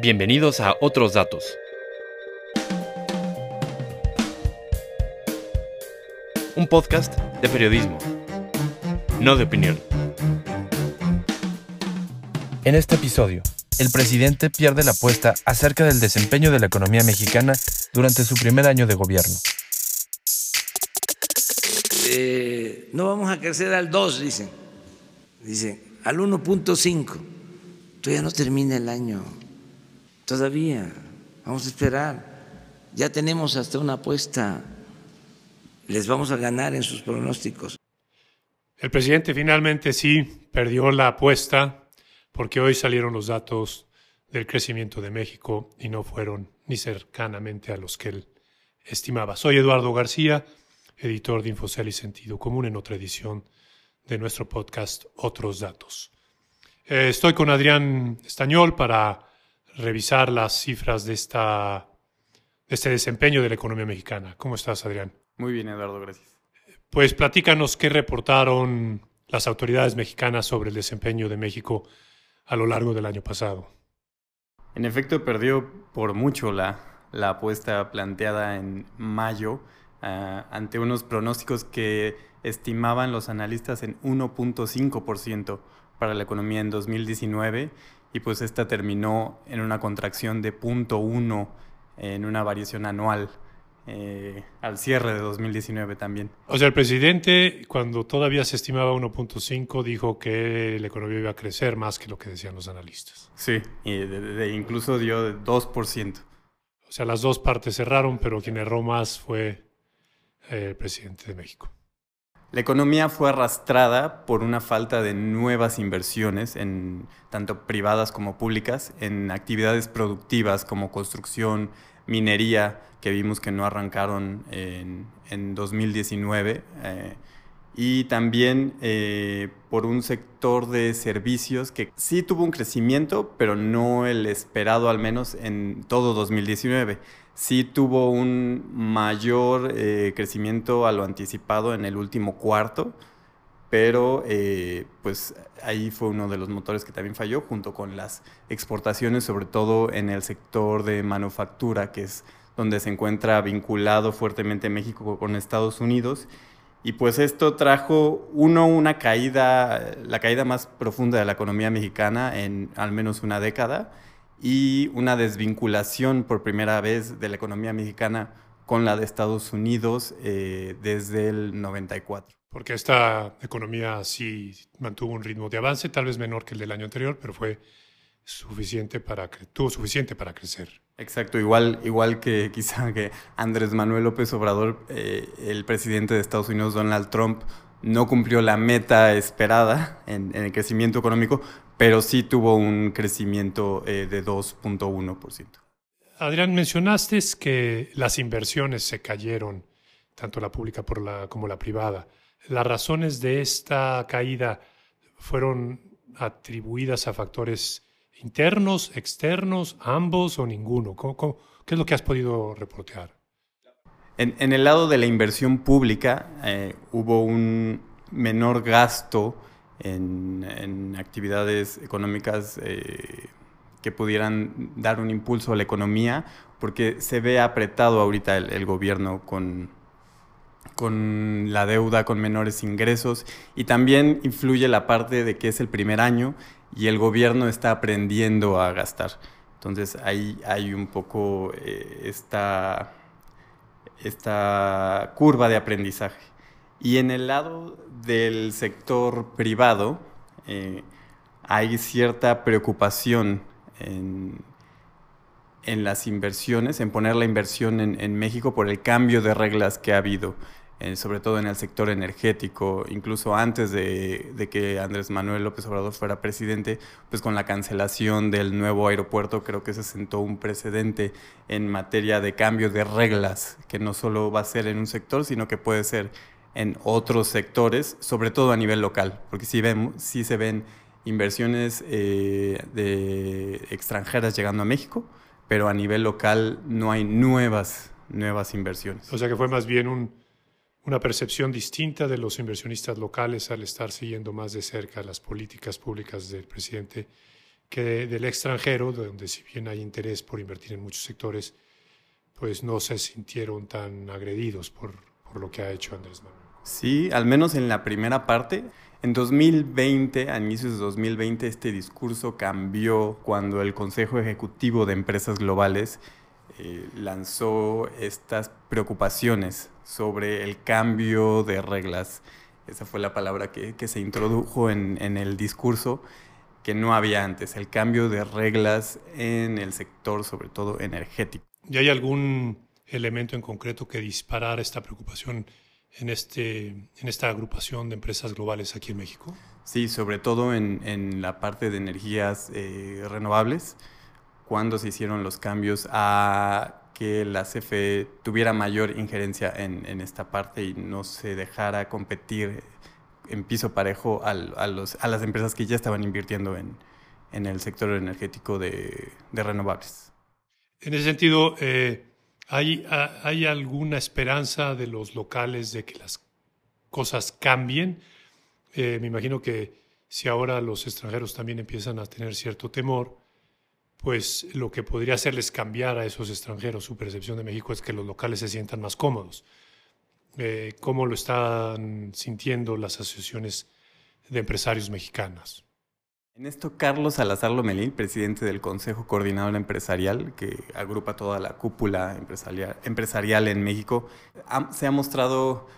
Bienvenidos a Otros Datos. Un podcast de periodismo, no de opinión. En este episodio, el presidente pierde la apuesta acerca del desempeño de la economía mexicana durante su primer año de gobierno. Eh, no vamos a crecer al 2, dicen. Dicen, al 1.5. Todavía no termina el año. Todavía. Vamos a esperar. Ya tenemos hasta una apuesta. Les vamos a ganar en sus pronósticos. El presidente finalmente sí perdió la apuesta porque hoy salieron los datos del crecimiento de México y no fueron ni cercanamente a los que él estimaba. Soy Eduardo García, editor de Infocel y Sentido Común en otra edición de nuestro podcast Otros Datos. Eh, estoy con Adrián Estañol para revisar las cifras de, esta, de este desempeño de la economía mexicana. ¿Cómo estás, Adrián? Muy bien, Eduardo, gracias. Pues platícanos qué reportaron las autoridades mexicanas sobre el desempeño de México a lo largo del año pasado. En efecto, perdió por mucho la, la apuesta planteada en mayo uh, ante unos pronósticos que estimaban los analistas en 1.5% para la economía en 2019 y pues esta terminó en una contracción de 0.1 en una variación anual eh, al cierre de 2019 también. O sea, el presidente, cuando todavía se estimaba 1.5, dijo que la economía iba a crecer más que lo que decían los analistas. Sí, y de, incluso dio 2%. O sea, las dos partes cerraron, pero quien erró más fue el presidente de México. La economía fue arrastrada por una falta de nuevas inversiones, en, tanto privadas como públicas, en actividades productivas como construcción, minería, que vimos que no arrancaron en, en 2019, eh, y también eh, por un sector de servicios que sí tuvo un crecimiento, pero no el esperado al menos en todo 2019 sí tuvo un mayor eh, crecimiento a lo anticipado en el último cuarto, pero eh, pues ahí fue uno de los motores que también falló, junto con las exportaciones, sobre todo en el sector de manufactura, que es donde se encuentra vinculado fuertemente México con Estados Unidos. Y pues esto trajo, uno, una caída, la caída más profunda de la economía mexicana en al menos una década, y una desvinculación por primera vez de la economía mexicana con la de Estados Unidos eh, desde el 94. Porque esta economía sí mantuvo un ritmo de avance, tal vez menor que el del año anterior, pero fue suficiente para tuvo suficiente para crecer. Exacto, igual, igual que quizá que Andrés Manuel López Obrador, eh, el presidente de Estados Unidos, Donald Trump, no cumplió la meta esperada en, el crecimiento económico, pero sí tuvo un crecimiento eh, de 2.1%. Adrián, mencionaste que las inversiones se cayeron, tanto la pública como la privada. ¿Las razones de esta caída fueron atribuidas a factores internos, externos, ambos o ninguno? qué es lo que has podido reportear? En, el lado de la inversión pública eh, hubo un menor gasto en, actividades económicas eh, que pudieran dar un impulso a la economía, porque se ve apretado ahorita el, gobierno con, con la deuda, con menores ingresos, y también influye la parte de que es el primer año y el gobierno está aprendiendo a gastar. Entonces ahí hay un poco eh, esta esta curva de aprendizaje. Y en el lado del sector privado eh, hay cierta preocupación en, las inversiones, en poner la inversión en México por el cambio de reglas que ha habido eh, sobre todo en el sector energético, incluso antes de, que Andrés Manuel López Obrador fuera presidente, pues con la cancelación del nuevo aeropuerto creo que se sentó un precedente en materia de cambio de reglas, que no solo va a ser en un sector, sino que puede ser en otros sectores, sobre todo a nivel local, porque si, vemos, si se ven inversiones eh, de extranjeras llegando a México, pero a nivel local no hay nuevas, nuevas inversiones. O sea que fue más bien un una percepción distinta de los inversionistas locales al estar siguiendo más de cerca las políticas públicas del presidente que del extranjero, donde si bien hay interés por invertir en muchos sectores, pues no se sintieron tan agredidos por, por lo que ha hecho Andrés Manuel. Sí, al menos en la primera parte. En 2020, a inicios de 2020, este discurso cambió cuando el Consejo Ejecutivo de Empresas Globales eh, lanzó estas preocupaciones sobre el cambio de reglas. Esa fue la palabra que, se introdujo en, en el discurso que no había antes, el cambio de reglas en el sector, sobre todo energético. ¿Y hay algún elemento en concreto que disparara esta preocupación en, este, en esta agrupación de empresas globales aquí en México? Sí, sobre todo en, en la parte de energías eh, renovables, cuando se hicieron los cambios a que la CFE tuviera mayor injerencia en, en esta parte y no se dejara competir en piso parejo a, los, a las empresas que ya estaban invirtiendo en, en el sector energético de, de, renovables. En ese sentido, eh, ¿hay, ¿hay alguna esperanza de los locales de que las cosas cambien? Eh, me imagino que si ahora los extranjeros también empiezan a tener cierto temor, pues lo que podría hacerles cambiar a esos extranjeros su percepción de México es que los locales se sientan más cómodos. Eh, cómo lo están sintiendo las asociaciones de empresarios mexicanas. En esto, Carlos Salazar Lomelín, presidente del Consejo Coordinador Empresarial, que agrupa toda la cúpula empresarial, empresarial en México, se ha mostrado,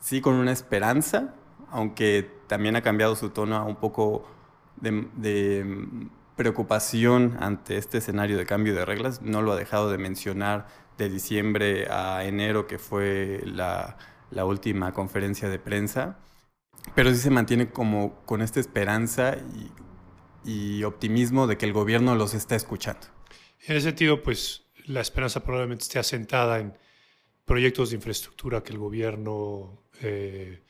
sí, con una esperanza, aunque también ha cambiado su tono a un poco de, de preocupación ante este escenario de cambio de reglas. No lo ha dejado de mencionar de diciembre a enero, que fue la, la última conferencia de prensa, pero sí se mantiene como con esta esperanza y, y optimismo de que el gobierno los está escuchando. En ese sentido, pues la esperanza probablemente esté asentada en proyectos de infraestructura que el gobierno eh,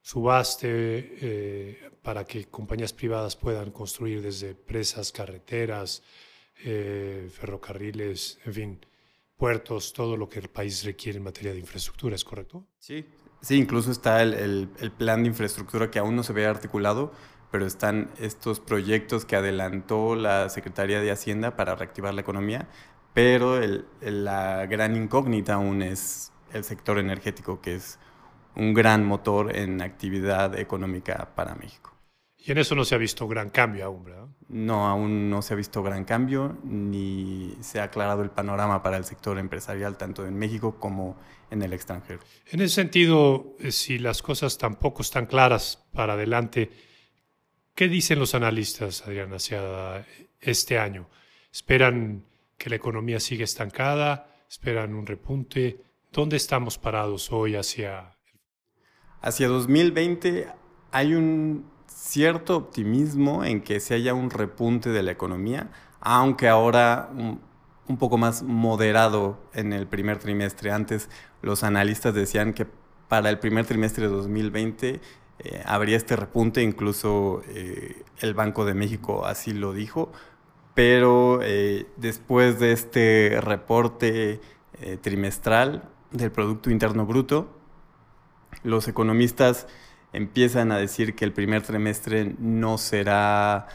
subaste eh, para que compañías privadas puedan construir desde presas, carreteras, eh, ferrocarriles, en fin, puertos, todo lo que el país requiere en materia de infraestructura, ¿es correcto? Sí, sí incluso está el, el, plan de infraestructura que aún no se ve articulado, pero están estos proyectos que adelantó la Secretaría de Hacienda para reactivar la economía, pero el, la gran incógnita aún es el sector energético, que es un gran motor en actividad económica para México. Y en eso no se ha visto gran cambio aún, ¿verdad? No, aún no se ha visto gran cambio, ni se ha aclarado el panorama para el sector empresarial, tanto en México como en el extranjero. En ese sentido, eh, si las cosas tampoco están claras para adelante, ¿qué dicen los analistas, Adrián, hacia este año? ¿Esperan que la economía siga estancada? ¿Esperan un repunte? ¿Dónde estamos parados hoy hacia... Hacia 2020 hay un cierto optimismo en que se haya un repunte de la economía, aunque ahora un, poco más moderado en el primer trimestre. Antes los analistas decían que para el primer trimestre de 2020 eh, habría este repunte, incluso eh, el Banco de México así lo dijo, pero eh, después de este reporte trimestral del Producto Interno Bruto, los economistas empiezan a decir que el primer trimestre no será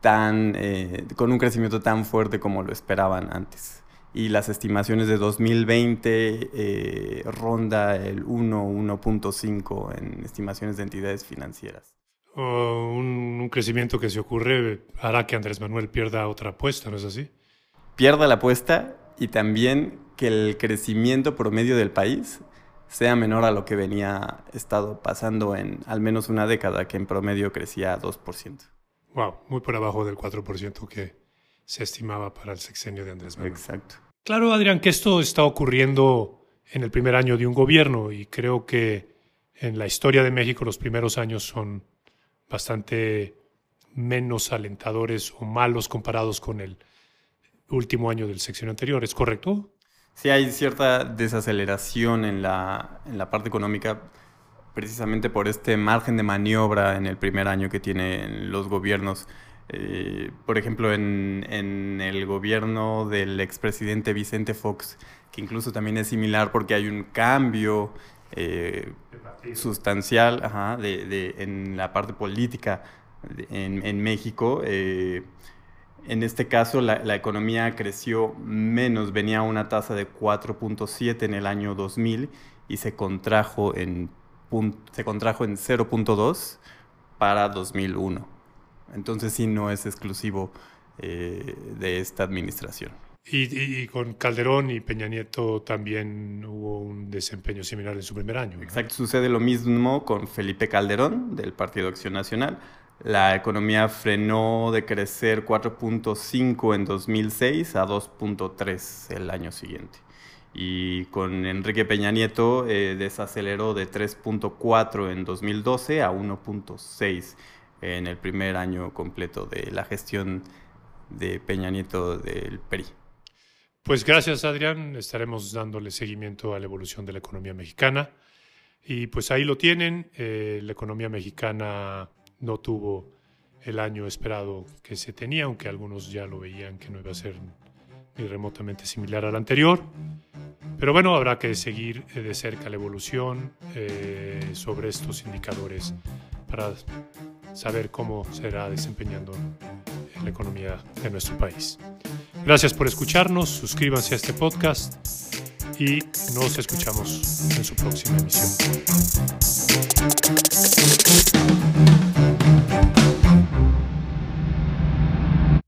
tan, eh, con un crecimiento tan fuerte como lo esperaban antes. Y las estimaciones de 2020 eh, ronda el 1, 1.5 en estimaciones de entidades financieras. un, un, crecimiento que se ocurre hará que Andrés Manuel pierda otra apuesta, ¿no es así? Pierda la apuesta y también que el crecimiento promedio del país sea menor a lo que venía estado pasando en al menos una década, que en promedio crecía 2%. Wow, muy por abajo del 4% que se estimaba para el sexenio de Andrés Manuel. Exacto. Claro, Adrián, que esto está ocurriendo en el primer año de un gobierno y creo que en la historia de México los primeros años son bastante menos alentadores o malos comparados con el último año del sexenio anterior, ¿es correcto? sí hay cierta desaceleración en la, en la parte económica precisamente por este margen de maniobra en el primer año que tienen los gobiernos. Eh, por ejemplo, en, en, el gobierno del expresidente Vicente Fox, que incluso también es similar porque hay un cambio eh, sustancial ajá, de, de, en la parte política en, en México. Eh, En este caso, la, economía creció menos, venía a una tasa de 4.7 en el año 2000 y se contrajo en, se contrajo en 0.2 para 2001. Entonces sí no es exclusivo eh, de esta administración. Y, con Calderón y Peña Nieto también hubo un desempeño similar en su primer año. Exacto, sucede lo mismo con Felipe Calderón del Partido Acción Nacional. La economía frenó de crecer 4.5 en 2006 a 2.3 el año siguiente. Y con Enrique Peña Nieto eh, desaceleró de 3.4 en 2012 a 1.6 en el primer año completo de la gestión de Peña Nieto del PRI. Pues gracias, Adrián. Estaremos dándole seguimiento a la evolución de la economía mexicana. Y pues ahí lo tienen. Eh, la economía mexicana no tuvo el año esperado que se tenía, aunque algunos ya lo veían que no iba a ser ni remotamente similar al anterior. Pero bueno, habrá que seguir eh, de cerca la evolución eh, sobre estos indicadores para saber cómo será desempeñando la economía de nuestro país. Gracias por escucharnos, suscríbanse a este podcast y nos escuchamos en su próxima emisión.